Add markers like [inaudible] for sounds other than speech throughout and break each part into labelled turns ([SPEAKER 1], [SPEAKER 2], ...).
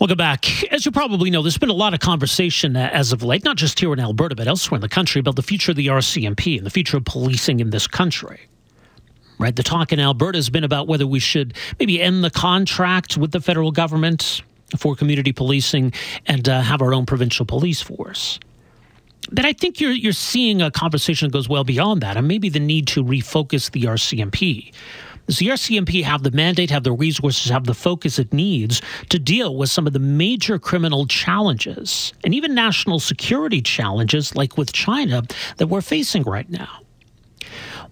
[SPEAKER 1] Welcome back. As you probably know, there's been a lot of conversation as of late, not just here in Alberta, but elsewhere in the country, about the future of the RCMP and the future of policing in this country. Right? The talk in Alberta has been about whether we should maybe end the contract with the federal government for community policing and uh, have our own provincial police force. But I think you're you're seeing a conversation that goes well beyond that, and maybe the need to refocus the RCMP does the RCMP have the mandate, have the resources, have the focus it needs to deal with some of the major criminal challenges and even national security challenges like with China that we're facing right now?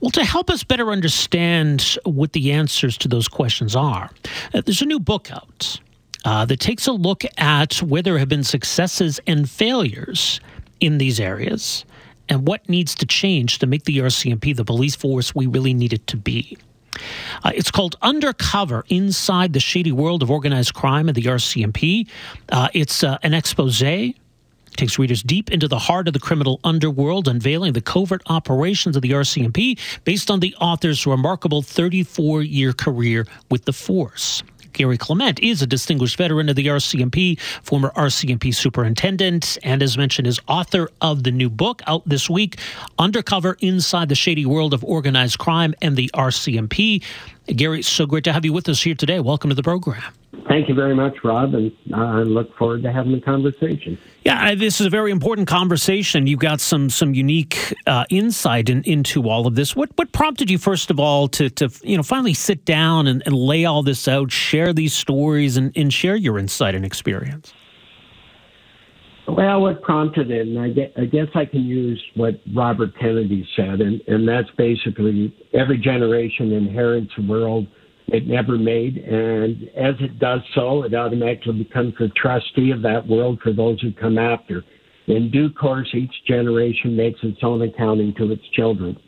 [SPEAKER 1] Well, to help us better understand what the answers to those questions are, uh, there's a new book out uh, that takes a look at where there have been successes and failures in these areas and what needs to change to make the RCMP the police force we really need it to be. Uh, it's called Under Cover Inside the Shady World of Organized Crime and the RCMP. Uh, it's uh, an expose. Takes readers deep into the heart of the criminal underworld, unveiling the covert operations of the RCMP based on the author's remarkable 34 year career with the force. Garry Clement is a distinguished veteran of the RCMP, former RCMP superintendent, and as mentioned, is author of the new book out this week, Under Cover Inside the Shady World of Organized Crime and the RCMP. Garry, so great to have you with us here today. Welcome to the program.
[SPEAKER 2] Thank you very much, Rob, and I look forward to having the conversation.
[SPEAKER 1] Yeah, this is a very important conversation. You've got some some unique uh, insight in, into all of this. What what prompted you first of all to to you know finally sit down and, and lay all this out, share these stories, and, and share your insight and experience?
[SPEAKER 2] Well, what prompted it, and I guess, I guess I can use what Robert Kennedy said, and, and that's basically every generation inherits a world it never made, and as it does so, it automatically becomes the trustee of that world for those who come after. In due course, each generation makes its own accounting to its children.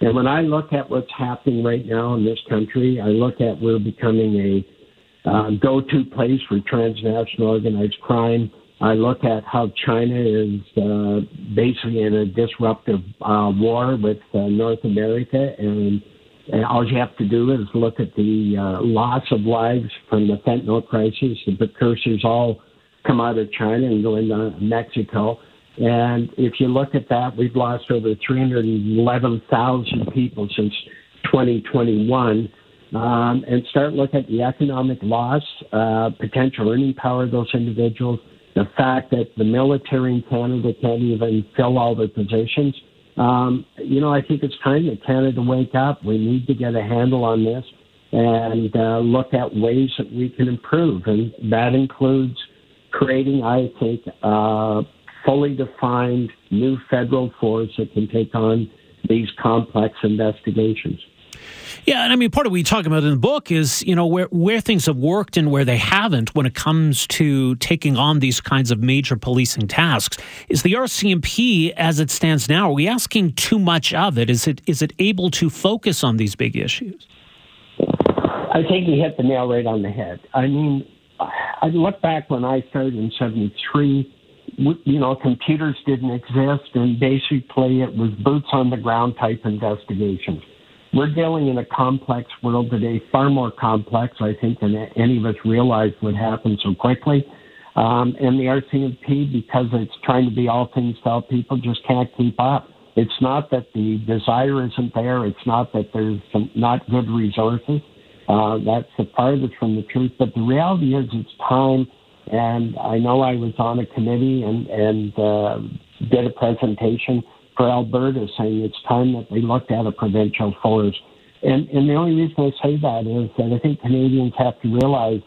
[SPEAKER 2] And when I look at what's happening right now in this country, I look at we're becoming a uh, go-to place for transnational organized crime I look at how China is uh, basically in a disruptive uh, war with uh, North America, and, and, all you have to do is look at the uh, loss of lives from the fentanyl crisis. The precursors all come out of China and go into Mexico. And if you look at that, we've lost over 311,000 people since 2021. Um, and start looking at the economic loss, uh, potential earning power of those individuals, the fact that the military in Canada can't even fill all their positions. Um, you know, I think it's time that Canada wake up. We need to get a handle on this and uh, look at ways that we can improve. And that includes creating, I think, a fully defined new federal force that can take on these complex investigations.
[SPEAKER 1] Yeah, and I mean, part of what you talk about in the book is, you know, where, where things have worked and where they haven't when it comes to taking on these kinds of major policing tasks. Is the RCMP, as it stands now, are we asking too much of it? Is it is it able to focus on these big issues?
[SPEAKER 2] I think you hit the nail right on the head. I mean, I look back when I started in 73 you know, computers didn't exist, and basically it was boots on the ground type investigations. We're dealing in a complex world today, far more complex, I think, than any of us realized would happen so quickly. Um, and the RCMP, because it's trying to be all things to all people, just can't keep up. It's not that the desire isn't there. It's not that there's some, not good resources. Uh, that's the farthest from the truth. But the reality is, it's time. And I know I was on a committee and and uh, did a presentation for Alberta saying it's time that they looked at a provincial force. And, and the only reason I say that is that I think Canadians have to realize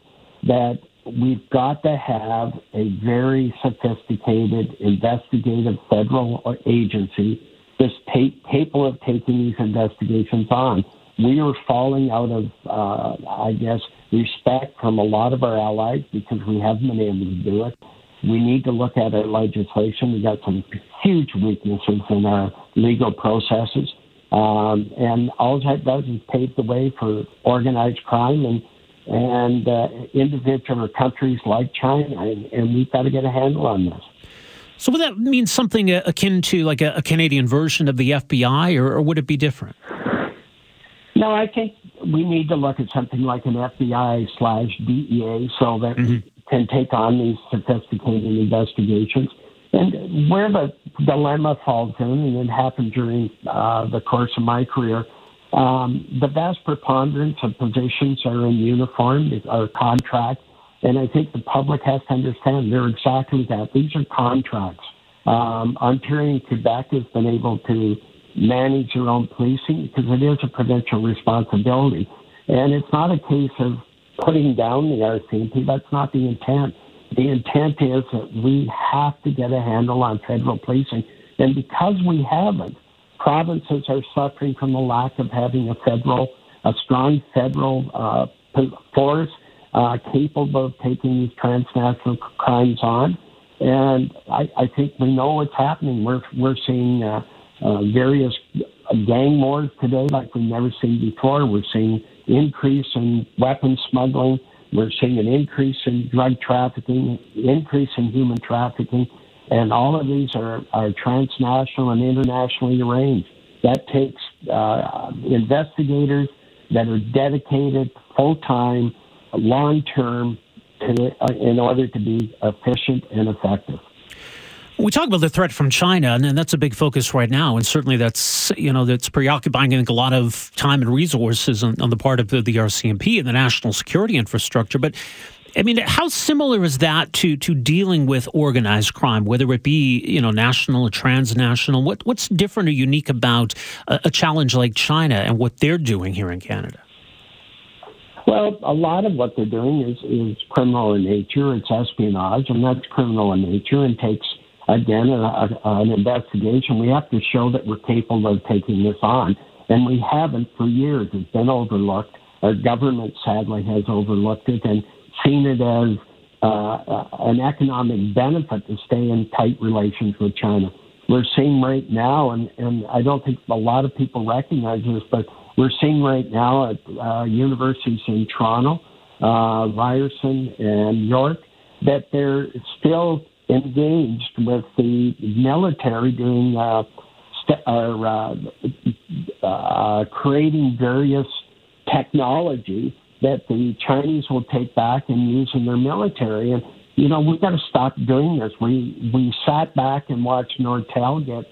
[SPEAKER 2] that we've got to have a very sophisticated investigative federal agency that's capable of taking these investigations on. We are falling out of, uh, I guess, respect from a lot of our allies because we haven't been able to do it. We need to look at our legislation. We got some huge weaknesses in our legal processes. Um, and all that does is pave the way for organized crime and and uh, individual countries like China, and, and we've got to get a handle on this.
[SPEAKER 1] So would that mean something akin to like a, a Canadian version of the FBI, or, or, would it be different?
[SPEAKER 2] No, I think we need to look at something like an FBI slash DEA, so that mm-hmm. Can take on these sophisticated investigations. And where the dilemma falls in, and it happened during uh, the course of my career, um, the vast preponderance of positions are in uniform, are contract, and I think the public has to understand they're exactly that. These are contracts. Um, Ontario and Quebec has been able to manage their own policing because it is a provincial responsibility. And it's not a case of putting down the RCMP. That's not the intent. The intent is that we have to get a handle on federal policing. And because we haven't, provinces are suffering from the lack of having a federal, a strong federal uh, force uh, capable of taking these transnational crimes on. And I, I think we know what's happening. We're, we're seeing uh, uh, various gang wars today like we've never seen before. We're seeing increase in weapons smuggling. We're seeing an increase in drug trafficking, increase in human trafficking, and all of these are, are transnational and internationally arranged. That takes uh, investigators that are dedicated, full time, long term, uh, in order to be efficient and effective.
[SPEAKER 1] We talk about the threat from China, and that's a big focus right now. And certainly, that's you know that's preoccupying I think a lot of time and resources on, on the part of the, the RCMP and the national security infrastructure. But I mean, how similar is that to to dealing with organized crime, whether it be you know national or transnational? What what's different or unique about a, a challenge like China and what they're doing here in Canada?
[SPEAKER 2] Well, a lot of what they're doing is is criminal in nature. It's espionage, and that's criminal in nature, and takes again, a, a, an investigation. We have to show that we're capable of taking this on, and we haven't for years. It's been overlooked. Our government sadly has overlooked it and seen it as uh, an economic benefit to stay in tight relations with China. We're seeing right now, and, and I don't think a lot of people recognize this, but we're seeing right now at uh, universities in Toronto, uh, Ryerson, and York that they're still engaged with the military doing uh, st- or, uh, uh, creating various technology that the Chinese will take back and use in their military. And you know we've got to stop doing this. We we sat back and watched Nortel get.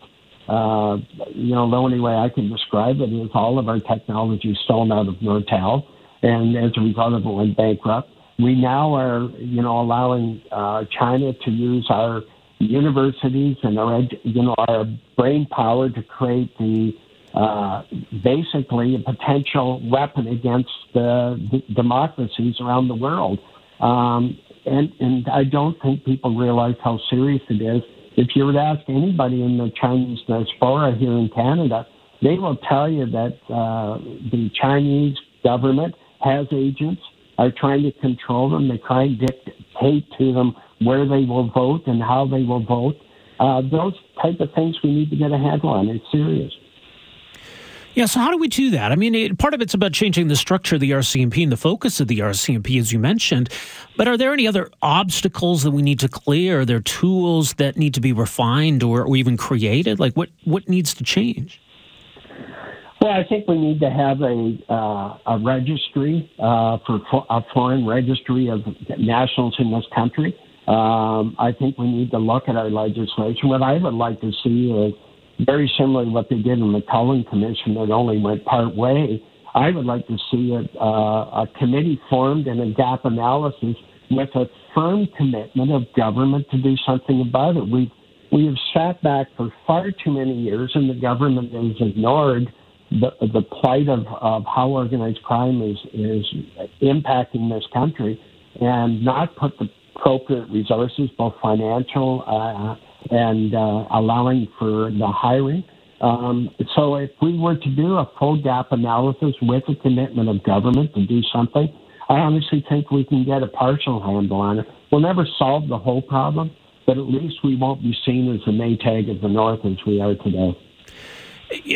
[SPEAKER 2] Uh, you know, the only way I can describe it is all of our technology stolen out of Nortel, and as a result of it went bankrupt we now are, you know, allowing uh, China to use our universities and our, you know, our brain power to create the uh, basically a potential weapon against the, the democracies around the world. Um, and, and I don't think people realize how serious it is. If you were to ask anybody in the Chinese diaspora here in Canada, they will tell you that uh, the Chinese government has agents are trying to control them. They try and dictate to them where they will vote and how they will vote. Uh, those type of things we need to get a handle on. It's serious.
[SPEAKER 1] Yeah, so how do we do that? I mean, it, part of it's about changing the structure of the RCMP and the focus of the RCMP, as you mentioned. But are there any other obstacles that we need to clear? Are there tools that need to be refined or, or even created? Like, what, what needs to change?
[SPEAKER 2] Well, I think we need to have a uh, a registry uh, for a foreign registry of nationals in this country. Um, I think we need to look at our legislation. What I would like to see is very similar to what they did in the Cullen Commission that only went part way. I would like to see a, uh, a committee formed and a gap analysis with a firm commitment of government to do something about it. We we have sat back for far too many years, and the government has ignored the, the plight of, of how organized crime is, is impacting this country and not put the appropriate resources, both financial uh, and uh, allowing for the hiring. Um, so if we were to do a full gap analysis with a commitment of government to do something, I honestly think we can get a partial handle on it. We'll never solve the whole problem, but at least we won't be seen as the Maytag of the North as we are today.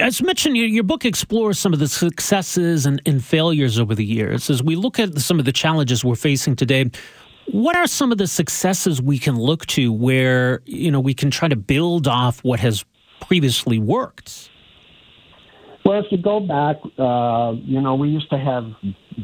[SPEAKER 1] As mentioned, your book explores some of the successes and, and, failures over the years. As we look at some of the challenges we're facing today, what are some of the successes we can look to where you know we can try to build off what has previously worked?
[SPEAKER 2] Well, if you go back, uh, you know, we used to have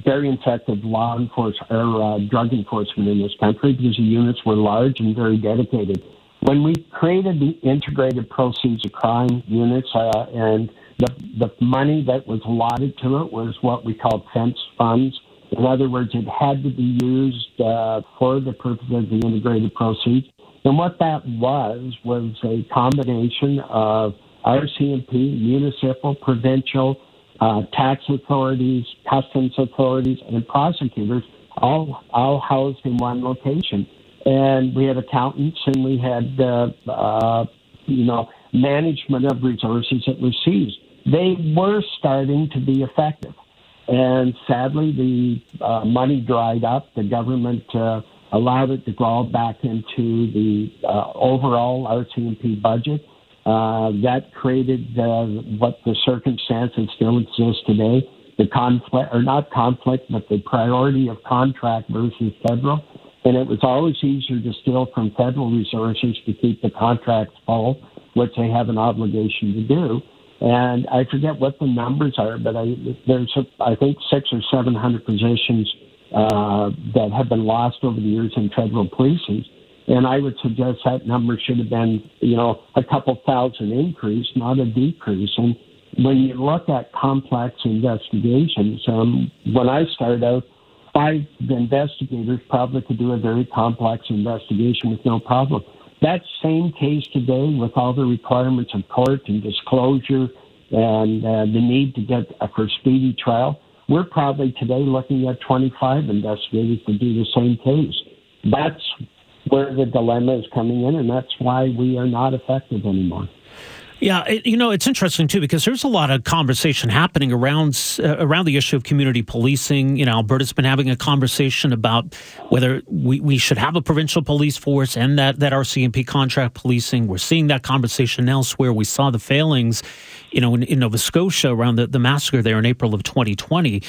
[SPEAKER 2] very effective law enforcement or uh, drug enforcement in this country because the units were large and very dedicated. When we created the integrated proceeds of crime units uh, and the, the money that was allotted to it was what we called fence funds. In other words, it had to be used uh, for the purpose of the integrated proceeds. And what that was was a combination of RCMP, municipal, provincial, uh, tax authorities, customs authorities, and prosecutors all all housed in one location. And we had accountants, and we had uh, uh, you know management of resources that was seized. They were starting to be effective, and sadly, the uh, money dried up. The government uh, allowed it to go back into the uh, overall RCMP budget uh, that created what the circumstances still exist today. The conflict, or not conflict, but the priority of contract versus federal. And it was always easier to steal from federal resources to keep the contracts full, which they have an obligation to do. And I forget what the numbers are, but I, there's, I think, six or seven hundred positions uh, that have been lost over the years in federal policing. And I would suggest that number should have been, you know, a couple thousand increase, not a decrease. And when you look at complex investigations, um, when I started out, five investigators probably could do a very complex investigation with no problem. That same case today, with all the requirements of court and disclosure and uh, the need to get a for speedy trial, we're probably today looking at 25 investigators to do the same case. That's where the dilemma is coming in, and that's why we are not effective anymore.
[SPEAKER 1] Yeah, it, you know it's interesting too because there's a lot of conversation happening around uh, around the issue of community policing. You know, Alberta's been having a conversation about whether we, we should have a provincial police force and that that RCMP contract policing. We're seeing that conversation elsewhere. We saw the failings, you know, in, in Nova Scotia around the, the massacre there in April of 2020.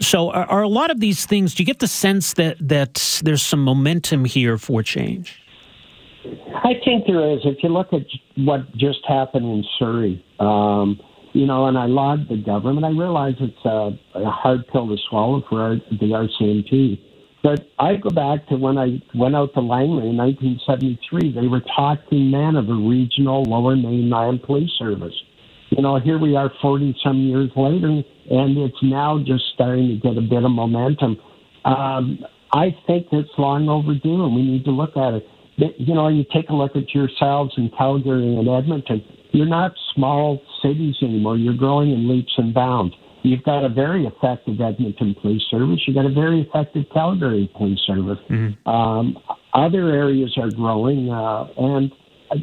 [SPEAKER 1] So, are, are, a lot of these things? Do you get the sense that that there's some momentum here for change?
[SPEAKER 2] I think there is. If you look at what just happened in Surrey, um, you know, and I laud the government. I realize it's a, a hard pill to swallow for our, the RCMP. But I go back to when I went out to Langley in 1973. They were talking then of a regional lower mainland police service. You know, here we are 40 some years later, and it's now just starting to get a bit of momentum. Um, I think it's long overdue, and we need to look at it. You know, you take a look at yourselves in Calgary and Edmonton. You're not small cities anymore. You're growing in leaps and bounds. You've got a very effective Edmonton police service. You've got a very effective Calgary police service. Mm-hmm. Um, other areas are growing, uh, and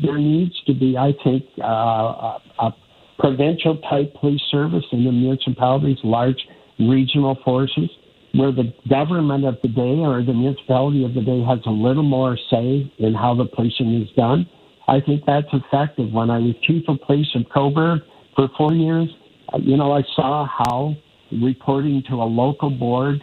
[SPEAKER 2] there needs to be, I think, uh, a, a provincial type police service in the municipalities, large regional forces, where the government of the day or the municipality of the day has a little more say in how the policing is done. I think that's effective. When I was chief of police in Cobourg for four years, you know, I saw how reporting to a local board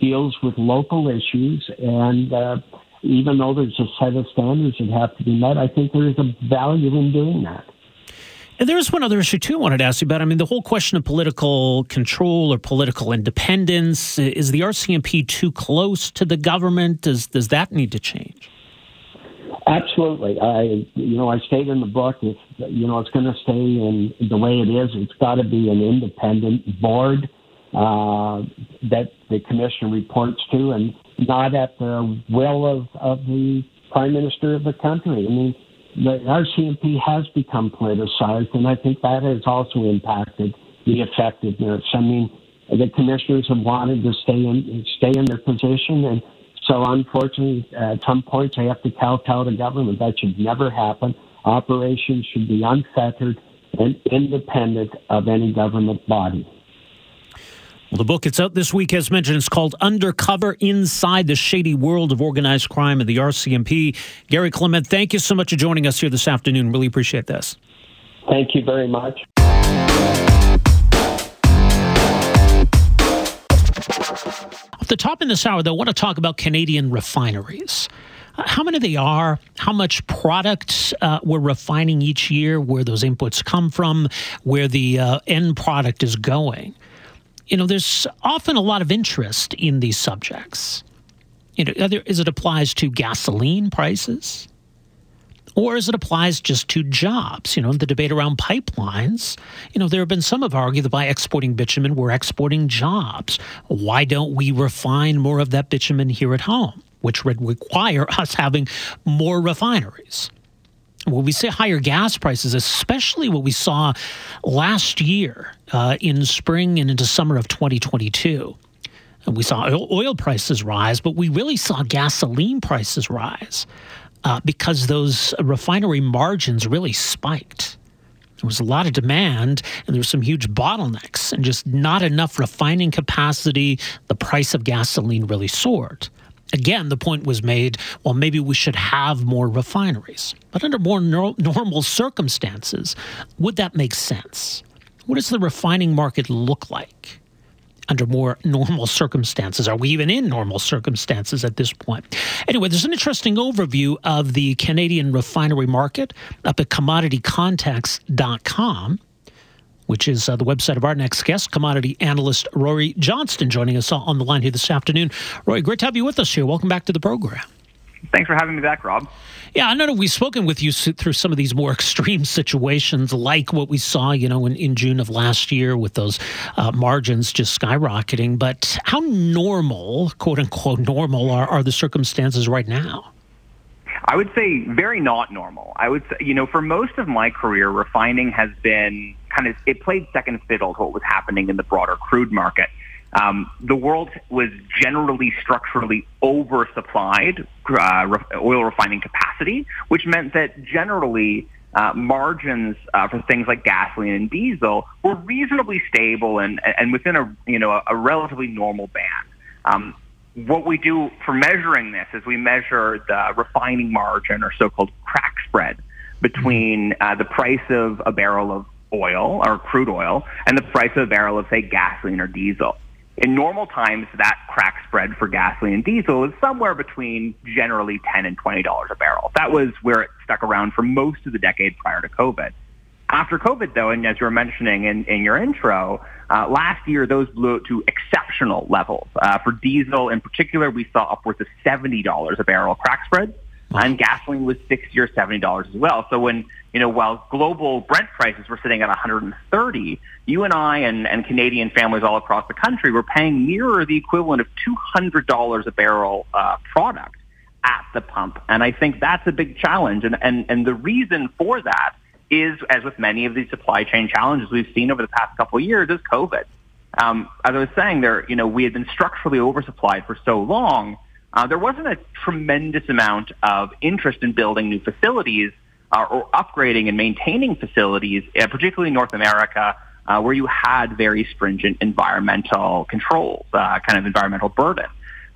[SPEAKER 2] deals with local issues. And uh, even though there's a set of standards that have to be met, I think there is a value in doing that.
[SPEAKER 1] And there's one other issue too I wanted to ask you about. I mean, the whole question of political control or political independence. Is the RCMP too close to the government? Does does that need to change?
[SPEAKER 2] Absolutely. I you know I state in the book if you know it's going to stay in the way it is, it's got to be an independent board uh, that the commissioner reports to, and not at the will of of the prime minister of the country. I mean the RCMP has become politicized, and I think that has also impacted the effectiveness. I mean, the commissioners have wanted to stay in stay in their position, and so unfortunately, at some points, they have to kowtow to government. That should never happen. Operations should be unfettered and independent of any government body.
[SPEAKER 1] Well, the book it's out this week, as mentioned, it's called Under Cover Inside the Shady World of Organized Crime and the RCMP. Garry Clement, thank you so much for joining us here this afternoon. Really appreciate this.
[SPEAKER 2] Thank you very much.
[SPEAKER 1] Off the top in this hour, though, I want to talk about Canadian refineries uh, how many they are, how much product uh, we're refining each year, where those inputs come from, where the uh, end product is going you know, there's often a lot of interest in these subjects. You know, as it applies to gasoline prices, or as it applies just to jobs. You know, the debate around pipelines, you know, there have been some have argued that by exporting bitumen, we're exporting jobs. Why don't we refine more of that bitumen here at home, which would require us having more refineries? When we say higher gas prices, especially what we saw last year uh, in spring and into summer of 2022, and we saw oil prices rise, but we really saw gasoline prices rise uh, because those refinery margins really spiked. There was a lot of demand, and there were some huge bottlenecks, and just not enough refining capacity. The price of gasoline really soared. Again, the point was made well, maybe we should have more refineries. But under more no- normal circumstances, would that make sense? What does the refining market look like? under more normal circumstances. Are we even in normal circumstances at this point? Anyway, there's an interesting overview of the Canadian refinery market up at commoditycontext.com. Which is uh, the website of our next guest, commodity analyst Rory Johnston, joining us on the line here this afternoon. Rory, great to have you with us here. Welcome back to the program.
[SPEAKER 3] Thanks for having me back, Rob.
[SPEAKER 1] Yeah, I know we've spoken with you through some of these more [laughs] extreme situations, like what we saw, you know, in, in June of last year with those uh, margins just skyrocketing. But how normal, quote unquote, normal are, are the circumstances right now?
[SPEAKER 3] I would say very not normal. I would say, you know, for most of my career, refining has been kind of, it played second fiddle to what was happening in the broader crude market. Um, the world was generally structurally oversupplied uh, re- oil refining capacity, which meant that generally uh, margins uh, for things like gasoline and diesel were reasonably stable and, and within a you know a, relatively normal band. Um, what we do for measuring this is we measure the refining margin or so-called crack spread between uh, the price of a barrel of oil or crude oil and the price of a barrel of say gasoline or diesel. In normal times, that crack spread for gasoline and diesel is somewhere between generally 10 and $20 a barrel. That was where it stuck around for most of the decade prior to COVID. After COVID, though, and as you were mentioning in, in your intro, uh, last year those blew to exceptional levels. Uh, for diesel in particular, we saw upwards of $70 a barrel crack spread and gasoline was sixty or seventy dollars as well. So when you know while global Brent prices were sitting at 130, you and I and, and Canadian families all across the country were paying nearer the equivalent of two hundred dollars a barrel uh, product at the pump, and I think that's a big challenge. And and and the reason for that is, as with many of these supply chain challenges we've seen over the past couple of years, is COVID. Um, as I was saying, there you know we had been structurally oversupplied for so long uh, there wasn't a tremendous amount of interest in building new facilities uh, or upgrading and maintaining facilities, uh, particularly in North America, uh, where you had very stringent environmental controls, uh, kind of environmental burden.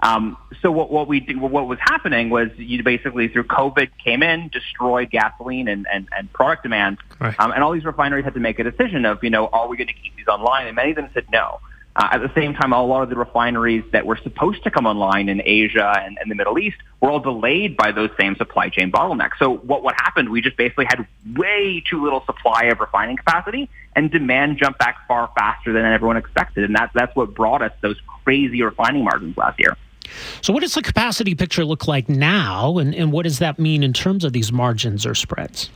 [SPEAKER 3] Um, so what, what we do, what was happening was you basically through COVID came in, destroyed gasoline and, and, and product demand, right. um, and all these refineries had to make a decision of, you know, are we going to keep these online? And many of them said no. Uh, at the same time, a lot of the refineries that were supposed to come online in Asia and, and the Middle East were all delayed by those same supply chain bottlenecks. So what, what happened, we just basically had way too little supply of refining capacity and demand jumped back far faster than everyone expected. And that, that's what brought us those crazy refining margins last year.
[SPEAKER 1] So, what does the capacity picture look like now, and, and what does that mean in terms of these margins or spreads?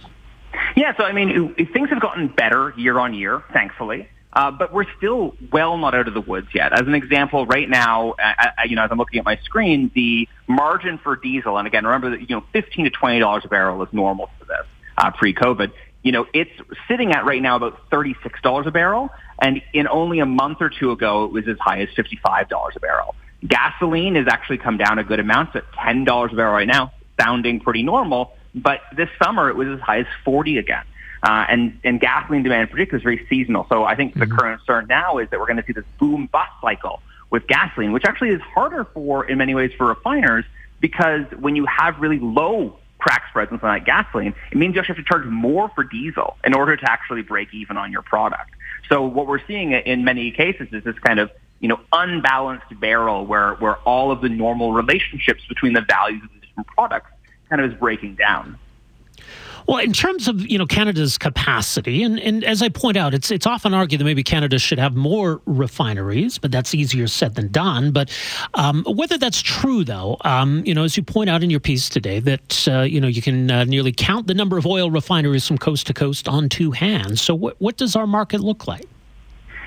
[SPEAKER 3] Yeah, so I mean, things have gotten better year on year, thankfully. Uh, but we're still well not out of the woods yet. As an example, right now, I, I, you know, as I'm looking at my screen, the margin for diesel, and again, remember that you know, 15 to 20 dollars a barrel is normal for this uh, pre-COVID. You know, it's sitting at right now about 36 dollars a barrel, and in only a month or two ago, it was as high as 55 dollars a barrel. Gasoline has actually come down a good amount, it's at 10 dollars a barrel right now, sounding pretty normal. But this summer, it was as high as 40 again. Uh, and, and gasoline demand in particular is very seasonal. So I think mm-hmm. the current concern now is that we're going to see this boom bust cycle with gasoline, which actually is harder for, in many ways, for refiners because when you have really low crack spreads on like gasoline, it means you actually have to charge more for diesel in order to actually break even on your product. So what we're seeing in many cases is this kind of you know unbalanced barrel where where all of the normal relationships between the values of the different products kind of is breaking down.
[SPEAKER 1] Well, in terms of you know Canada's capacity, and, and as I point out, it's it's often argued that maybe Canada should have more refineries, but that's easier said than done. But um, whether that's true, though, um, you know, as you point out in your piece today, that uh, you know you can uh, nearly count the number of oil refineries from coast to coast on two hands. So, what what does our market look like?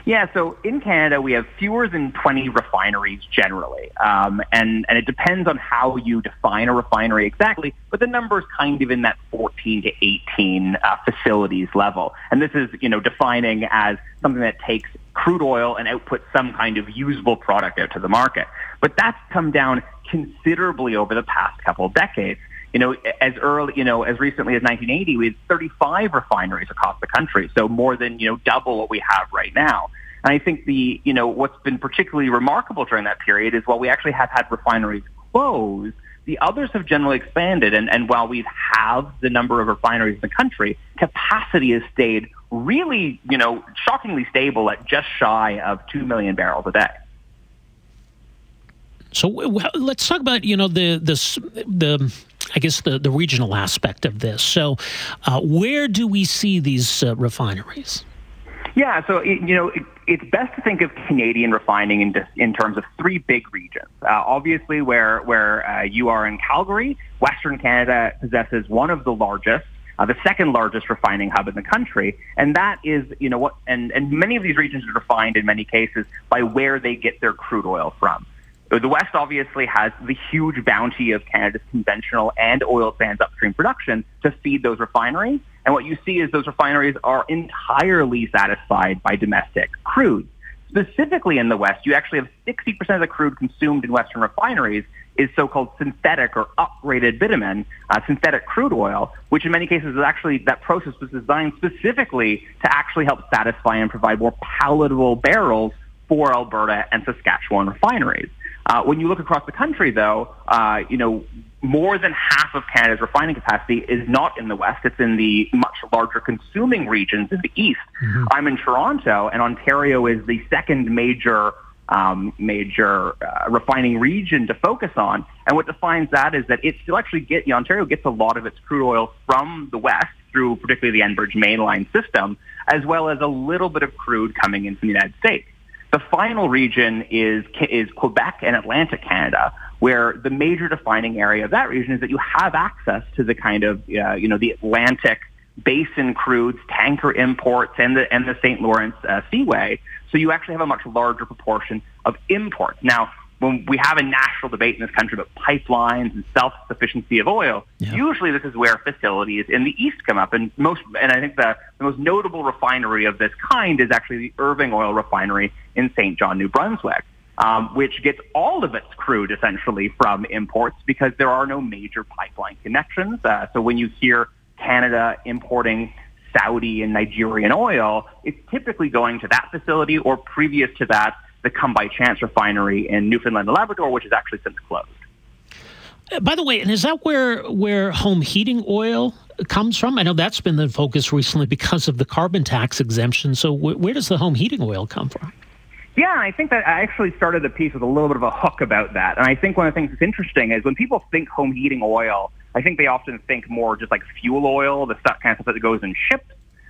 [SPEAKER 3] Yeah, so in Canada, we have fewer than 20 refineries generally. Um, and, and it depends on how you define a refinery exactly, but the number is kind of in that 14 to 18 uh, facilities level. And this is, you know, defining as something that takes crude oil and outputs some kind of usable product out to the market. But that's come down considerably over the past couple of decades you know, as early, you know, as recently as 1980, we had 35 refineries across the country, so more than you know double what we have right now. And I think the, you know, what's been particularly remarkable during that period is while we actually have had refineries close, the others have generally expanded. And, and while we've halved the number of refineries in the country, capacity has stayed really, you know, shockingly stable at just shy of 2 million barrels a day.
[SPEAKER 1] So let's talk about you know the this the I guess the the regional aspect of this. So uh, where do we see these uh, refineries?
[SPEAKER 3] Yeah, so you know it, it's best to think of Canadian refining in in terms of three big regions. Uh, obviously, where where uh, you are in Calgary, Western Canada possesses one of the largest uh, the second largest refining hub in the country. And that is, you know, what, and, and many of these regions are defined in many cases by where they get their crude oil from. The West obviously has the huge bounty of Canada's conventional and oil sands upstream production to feed those refineries. And what you see is those refineries are entirely satisfied by domestic crude. Specifically in the West, you actually have 60% of the crude consumed in Western refineries is so-called synthetic or upgraded bitumen, uh, synthetic crude oil, which in many cases is actually, that process was designed specifically to actually help satisfy and provide more palatable barrels for Alberta and Saskatchewan refineries. Uh, when you look across the country, though, uh, you know, more than half of Canada's refining capacity is not in the West. It's in the much larger consuming regions in the East. Mm-hmm. I'm in Toronto, and Ontario is the second major um, major uh, refining region to focus on. And what defines that is that it still actually get you know, Ontario gets a lot of its crude oil from the West through particularly the Enbridge mainline system, as well as a little bit of crude coming in from the United States. The final region is, is Quebec and Atlantic Canada, where the major defining area of that region is that you have access to the kind of, uh, you know, the Atlantic basin crudes, tanker imports, and the, and the St. Lawrence uh, Seaway. So you actually have a much larger proportion of imports. Now, when we have a national debate in this country about pipelines and self-sufficiency of oil, yeah. usually this is where facilities in the east come up. And most, and I think the, the most notable refinery of this kind is actually the Irving Oil Refinery in Saint John, New Brunswick, um, which gets all of its crude essentially from imports because there are no major pipeline connections. Uh, so when you hear Canada importing Saudi and Nigerian oil, it's typically going to that facility or previous to that the Come By Chance refinery in Newfoundland and Labrador, which is actually since closed.
[SPEAKER 1] Uh, by the way, and is that where where home heating oil comes from? I know that's been the focus recently because of the carbon tax exemption. So wh- where does the home heating oil come from?
[SPEAKER 3] Yeah, I think that I actually started the piece with a little bit of a hook about that. And I think one of the things that's interesting is when people think home heating oil, I think they often think more just like fuel oil, the stuff kind of stuff that goes in ships.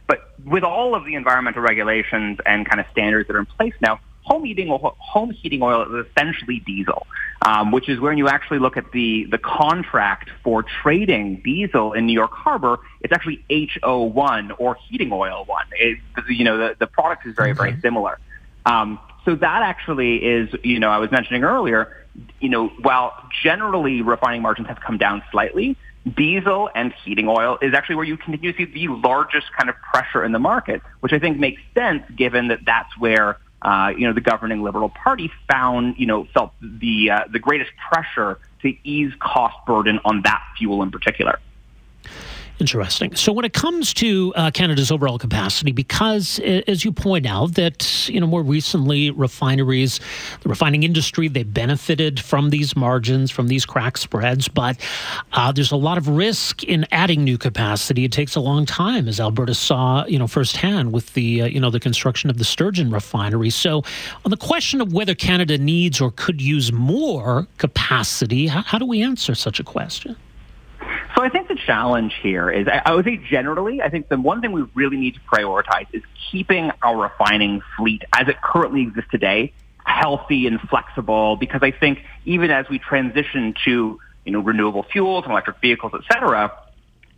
[SPEAKER 3] But with all of the environmental regulations and kind of standards that are in place now, home heating oil, home heating oil is essentially diesel, um, which is when you actually look at the the contract for trading diesel in New York Harbor. It's actually HO1 or heating oil one. It, you know, the, the product is very very similar. Um, so that actually is, you know, I was mentioning earlier, you know, while generally refining margins have come down slightly, diesel and heating oil is actually where you continue to see the largest kind of pressure in the market, which I think makes sense given that that's where uh, you know, the governing Liberal Party found, you know, felt the uh, the greatest pressure to ease cost burden on that fuel in particular.
[SPEAKER 1] Interesting. So when it comes to uh, Canada's overall capacity, because as you point out, that you know more recently refineries, the refining industry, they benefited from these margins, from these crack spreads, but uh, there's a lot of risk in adding new capacity. It takes a long time, as Alberta saw, you know, firsthand with the uh, you know the construction of the Sturgeon refinery. So on the question of whether Canada needs or could use more capacity, how, how do we answer such a question?
[SPEAKER 3] So I think the challenge here is, I, would say generally, I think the one thing we really need to prioritize is keeping our refining fleet as it currently exists today healthy and flexible because I think even as we transition to, you know, renewable fuels and electric vehicles, et cetera,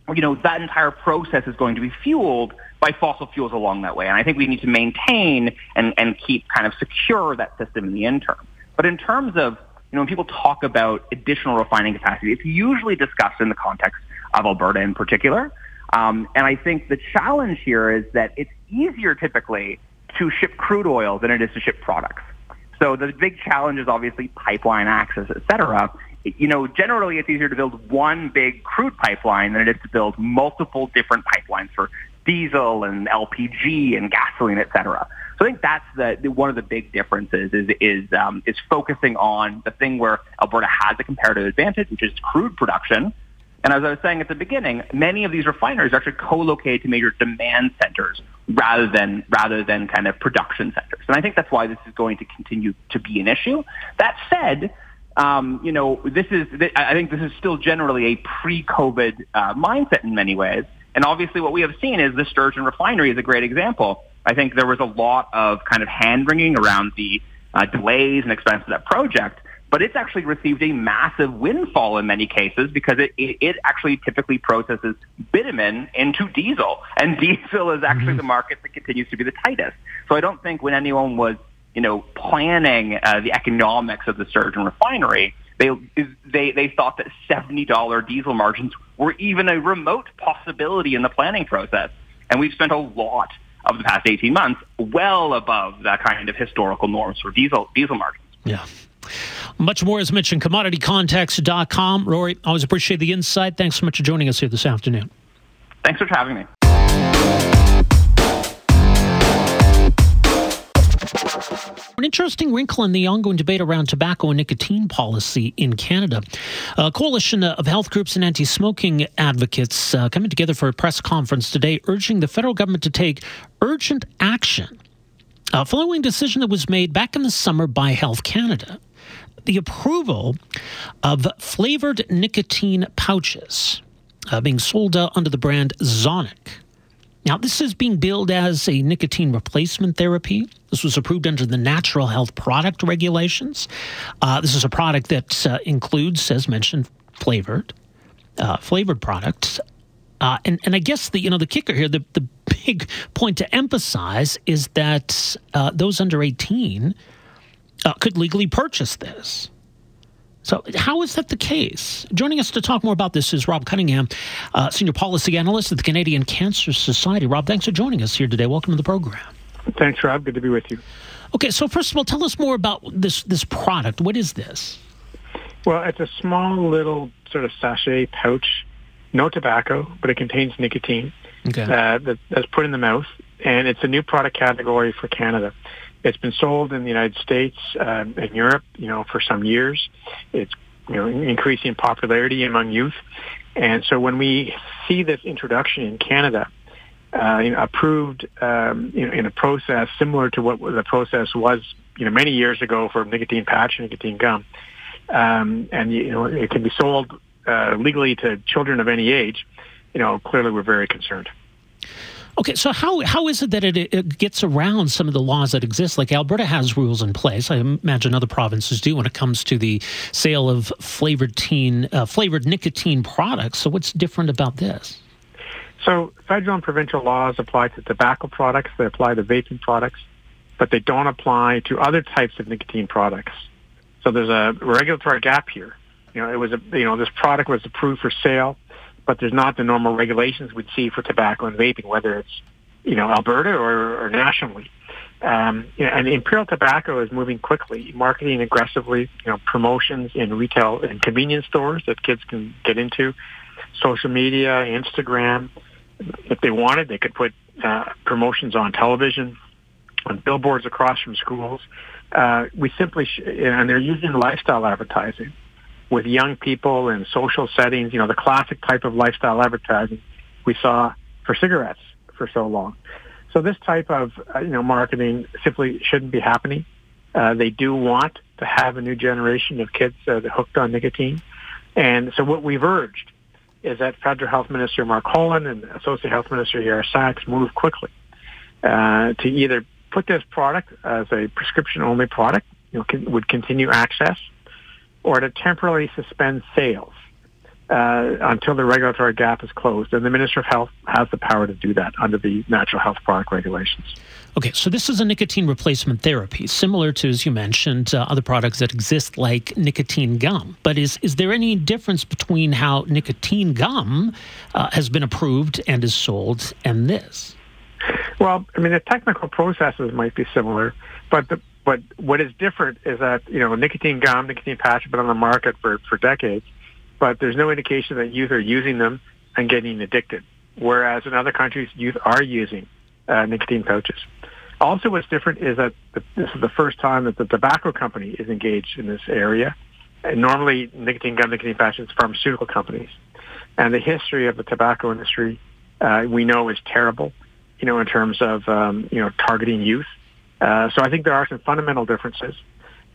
[SPEAKER 3] you know, that entire process is going to be fueled by fossil fuels along that way. And I think we need to maintain and, and keep kind of secure that system in the interim. But in terms of you know, when people talk about additional refining capacity, it's usually discussed in the context of Alberta in particular. Um, and I think the challenge here is that it's easier typically to ship crude oil than it is to ship products. So the big challenge is obviously pipeline access, et cetera. You know, generally it's easier to build one big crude pipeline than it is to build multiple different pipelines for diesel and LPG and gasoline, et cetera. So I think that's the, the one of the big differences is is um, is focusing on the thing where Alberta has a comparative advantage, which is crude production. And as I was saying at the beginning, many of these refineries are actually co-located to major demand centers rather than rather than kind of production centers. And I think that's why this is going to continue to be an issue. That said, um, you know, this is I think this is still generally a pre-COVID uh, mindset in many ways. And obviously, what we have seen is the Sturgeon refinery is a great example I think there was a lot of kind of hand wringing around the uh, delays and expense of that project. But it's actually received a massive windfall in many cases because it, it, it actually typically processes bitumen into diesel. And [laughs] diesel is actually mm-hmm. the market that continues to be the tightest. So I don't think when anyone was, you know, planning uh, the economics of the surge Sturgeon refinery, they, they, they thought that $70 diesel margins were even a remote possibility in the planning process. And we've spent a lot of the past 18 months, well above that kind of historical norms for diesel diesel margins.
[SPEAKER 1] Yeah. Much more is mentioned. CommodityContext.com. Rory, always appreciate the insight. Thanks so much for joining us here this afternoon.
[SPEAKER 3] Thanks for having me.
[SPEAKER 1] An interesting wrinkle in the ongoing debate around tobacco and nicotine policy in Canada. A coalition of health groups and anti smoking advocates uh, coming together for a press conference today urging the federal government to take urgent action uh, following a decision that was made back in the summer by Health Canada. The approval of flavored nicotine pouches uh, being sold uh, under the brand Zonnic. Now, this is being billed as a nicotine replacement therapy. This was approved under the Natural Health Product Regulations. Uh, this is a product that uh, includes, as mentioned, flavored uh, flavored products. Uh, and and I guess the you know the kicker here, the the big point to emphasize is that uh, those under eighteen uh, could legally purchase this. So, how is that the case? Joining us to talk more about this is Rob Cunningham, uh, Senior Policy Analyst at the Canadian Cancer Society. Rob, thanks for joining us here today. Welcome to the program.
[SPEAKER 4] Thanks, Rob. Good to be with you.
[SPEAKER 1] Okay, so first of all, tell us more about this this product. What is this?
[SPEAKER 4] Well, it's a small little sort of sachet pouch, no tobacco, but it contains nicotine okay. uh, that, that's put in the mouth, and it's a new product category for Canada. It's been sold in the United States um, and Europe, you know, for some years. It's you know increasing in popularity among youth, and so when we see this introduction in Canada, uh, you know, approved um, in a process similar to what the process was you know many years ago for nicotine patch and nicotine gum, um, and you know it can be sold uh, legally to children of any age. You know, clearly we're very concerned.
[SPEAKER 1] Okay, so how how is it that it, it, gets around some of the laws that exist? Like Alberta has rules in place. I imagine other provinces do when it comes to the sale of flavored teen uh, flavored nicotine products. So what's different about this?
[SPEAKER 4] So federal and provincial laws apply to tobacco products. They apply to vaping products, but they don't apply to other types of nicotine products. So there's a regulatory gap here. You know, it was a you know this product was approved for sale but there's not the normal regulations we'd see for tobacco and vaping, whether it's you know Alberta or, or nationally. Um, you know, and Imperial Tobacco is moving quickly, marketing aggressively. You know, promotions in retail and convenience stores that kids can get into, social media, Instagram. If they wanted, they could put uh, promotions on television, on billboards across from schools. Uh, we simply, sh- and they're using lifestyle advertising with young people in social settings, you know, the classic type of lifestyle advertising we saw for cigarettes for so long. So this type of, uh, you know, marketing simply shouldn't be happening. Uh, they do want to have a new generation of kids uh, hooked on nicotine. And so what we've urged is that Federal Health Minister Mark Holland and Associate Health Minister Ya'ara Saks move quickly uh, to either put this product as a prescription-only product, you know, can, would continue access, or to temporarily suspend sales uh, until the regulatory gap is closed. And the Minister of Health has the power to do that under the natural health product regulations.
[SPEAKER 1] Okay, so this is a nicotine replacement therapy, similar to, as you mentioned, uh, other products that exist like nicotine gum. But is, is there any difference between how nicotine gum uh, has been approved and is sold and this?
[SPEAKER 4] Well, I mean, the technical processes might be similar, but the, but what is different is that you know nicotine gum, nicotine patch have been on the market for for decades, but there's no indication that youth are using them and getting addicted. Whereas in other countries, youth are using uh, nicotine pouches. Also, what's different is that this is the first time that the tobacco company is engaged in this area. And normally, nicotine gum, nicotine patches, pharmaceutical companies, and the history of the tobacco industry uh, we know is terrible you know, in terms of, um, you know, targeting youth. Uh, so I think there are some fundamental differences.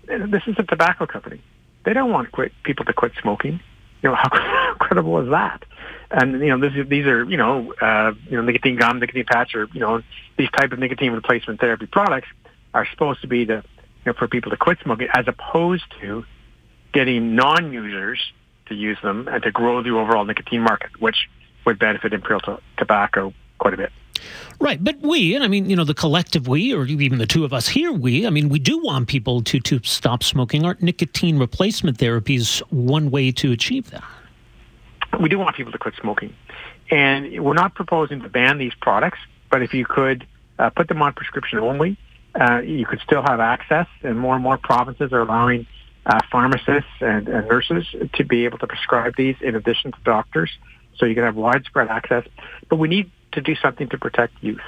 [SPEAKER 4] This is a tobacco company. They don't want quit, people to quit smoking. You know, how [laughs] credible is that? And, you know, this is, these are, you know, uh, you know, nicotine gum, nicotine patch, or, you know, these type of nicotine replacement therapy products are supposed to be to, you know, for people to quit smoking as opposed to getting non-users to use them and to grow the overall nicotine market, which would benefit Imperial to- Tobacco quite a bit.
[SPEAKER 1] Right, but we, and I mean, you know, the collective we, or even the two of us here, we, I mean, we do want people to to stop smoking. Aren't nicotine replacement therapies one way to achieve that?
[SPEAKER 4] We do want people to quit smoking, and we're not proposing to ban these products. But if you could uh, put them on prescription only, uh, you could still have access, and more and more provinces are allowing uh, pharmacists and, and nurses to be able to prescribe these in addition to doctors so you can have widespread access. But we need to do something to protect youth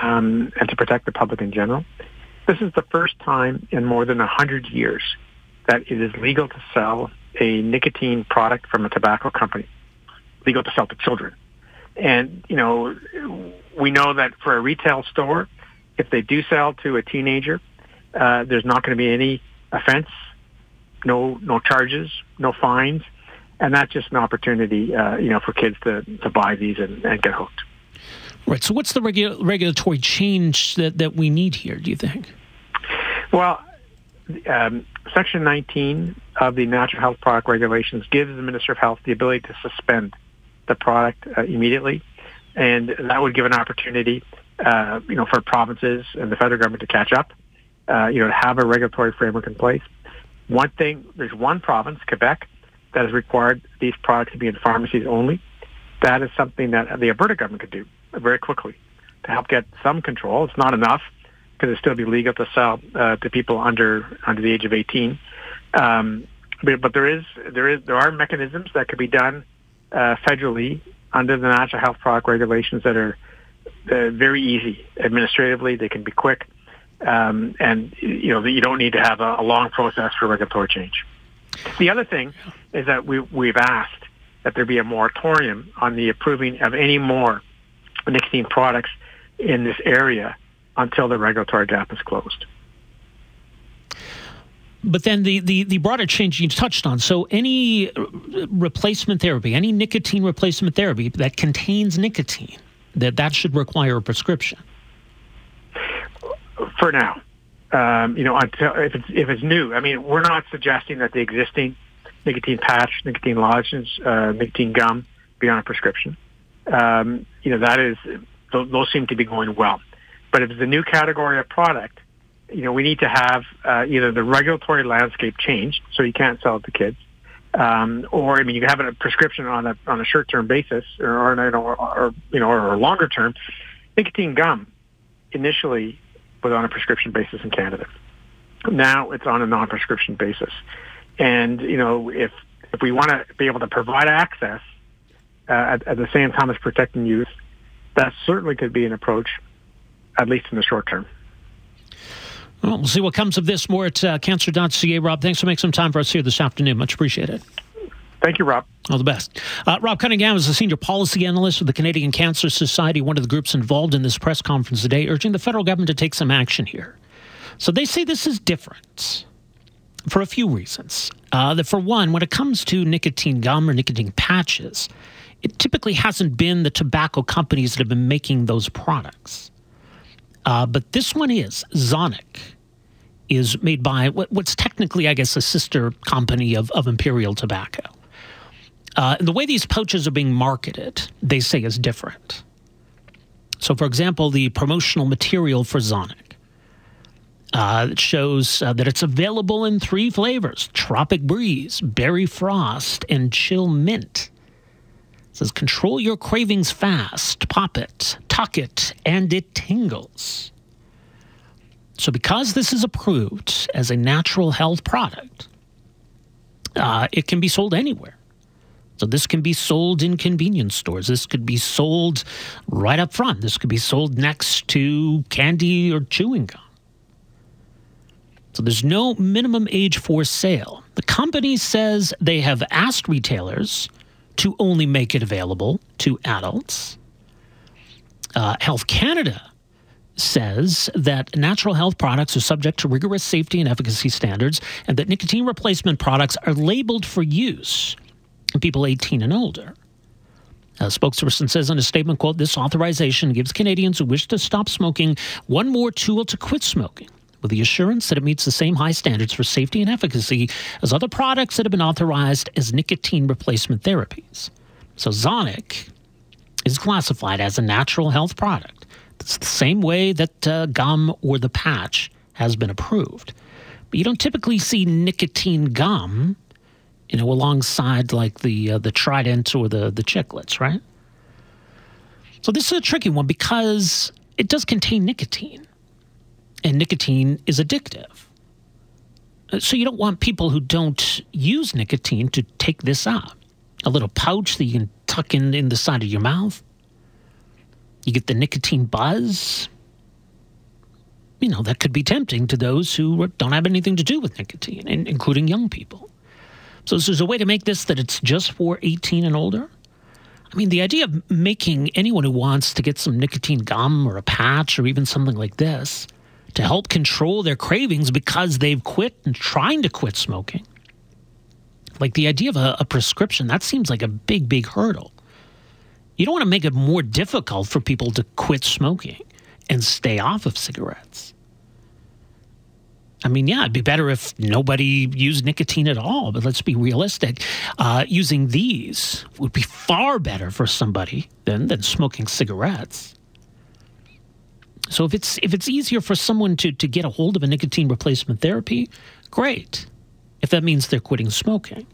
[SPEAKER 4] um, and to protect the public in general. This is the first time in more than 100 years that it is legal to sell a nicotine product from a tobacco company, legal to sell to children. And, you know, we know that for a retail store, if they do sell to a teenager, uh, there's not going to be any offense, no no charges, no fines, and that's just an opportunity, uh, you know, for kids to, to buy these and, and get hooked.
[SPEAKER 1] Right. So, what's the regu- regulatory change that, that we need here, do you think?
[SPEAKER 4] Well, um, Section 19 of the Natural Health Product Regulations gives the Minister of Health the ability to suspend the product uh, immediately, and that would give an opportunity, uh, you know, for provinces and the federal government to catch up, uh, you know, to have a regulatory framework in place. One thing, there's one province, Quebec, that has required these products to be in pharmacies only. That is something that the Alberta government could do very quickly to help get some control. It's not enough because it still be legal to sell uh, to people under under the age of 18. Um, but, but, there is there is there are mechanisms that could be done uh, federally under the National health product regulations that are uh, very easy administratively. They can be quick, um, and you know you don't need to have a, a long process for regulatory change. The other thing is that we we've asked that there be a moratorium on the approving of any more nicotine products in this area until the regulatory gap is closed.
[SPEAKER 1] But then the, the, the broader change you touched on. So any replacement therapy, any nicotine replacement therapy that contains nicotine, that that should require a prescription.
[SPEAKER 4] For now, um, you know, until if it's if it's new. I mean, we're not suggesting that the existing nicotine patch, nicotine lozenge, uh, nicotine gum be on a prescription um, you know, that is, those seem to be going well. But if it's a new category of product, you know, we need to have uh, either the regulatory landscape changed, so you can't sell it to kids, um, or I mean, you have a prescription on a on a short term basis, or, or, or, or you know, or a longer term. Nicotine gum initially was on a prescription basis in Canada. Now it's on a non prescription basis, and you know, if if we want to be able to provide access uh, at, at, the same time as protecting youth, that certainly could be an approach, at least in the short term.
[SPEAKER 1] Well, we'll see what comes of this more at uh, cancer.ca. Rob, thanks for making some time for us here this afternoon. Much appreciated.
[SPEAKER 4] Thank you, Rob.
[SPEAKER 1] All the best. Uh, Rob Cunningham is a senior policy analyst with the Canadian Cancer Society, one of the groups involved in this press conference today, urging the federal government to take some action here. So they say this is different for a few reasons. Uh, that for one, when it comes to nicotine gum or nicotine patches, it typically hasn't been the tobacco companies that have been making those products. Uh, but this one is Zonnic, is made by what, what's technically, I guess, a sister company of, of Imperial Tobacco. Uh, and the way these pouches are being marketed, they say, is different. So, for example, the promotional material for Zonnic uh, shows uh, that it's available in three flavors Tropic Breeze, Berry Frost, and Chill Mint. Says, Control your cravings fast, pop it, tuck it, and it tingles. So, because this is approved as a natural health product, uh, it can be sold anywhere. So this can be sold in convenience stores. This could be sold right up front. This could be sold next to candy or chewing gum. So there's no minimum age for sale. The company says they have asked retailers to only make it available to adults. Uh, Health Canada says that natural health products are subject to rigorous safety and efficacy standards and that nicotine replacement products are labeled for use in people 18 and older. A spokesperson says in a statement, quote, this authorization gives Canadians who wish to stop smoking one more tool to quit smoking with the assurance that it meets the same high standards for safety and efficacy as other products that have been authorized as nicotine replacement therapies. So Zonnic is classified as a natural health product. It's the same way that uh, gum or the patch has been approved. But you don't typically see nicotine gum, you know, alongside like the uh, the Trident or the the chiclets, right? So this is a tricky one because it does contain nicotine and nicotine is addictive. Uh, so you don't want people who don't use nicotine to take this out. A little pouch that you can tuck in in the side of your mouth. You get the nicotine buzz. You know, that could be tempting to those who don't have anything to do with nicotine, including young people. So, this is a way to make this that it's just for 18 and older. I mean, the idea of making anyone who wants to get some nicotine gum or a patch or even something like this to help control their cravings because they've quit and trying to quit smoking. Like the idea of a, a prescription, that seems like a big, big hurdle. You don't want to make it more difficult for people to quit smoking and stay off of cigarettes. I mean, yeah, it'd be better if nobody used nicotine at all, but let's be realistic. Uh, using these would be far better for somebody than, than smoking cigarettes. So if it's if it's easier for someone to, to get a hold of a nicotine replacement therapy, great. If that means they're quitting smoking.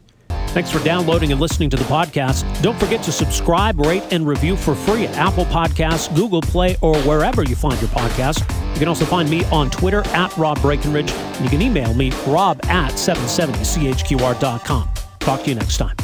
[SPEAKER 5] Thanks for downloading and listening to the podcast. Don't forget to subscribe, rate, and review for free at Apple Podcasts, Google Play, or wherever you find your podcast. You can also find me on Twitter at Rob Breckenridge, and you can email me rob at 770chqr.com. Talk to you next time.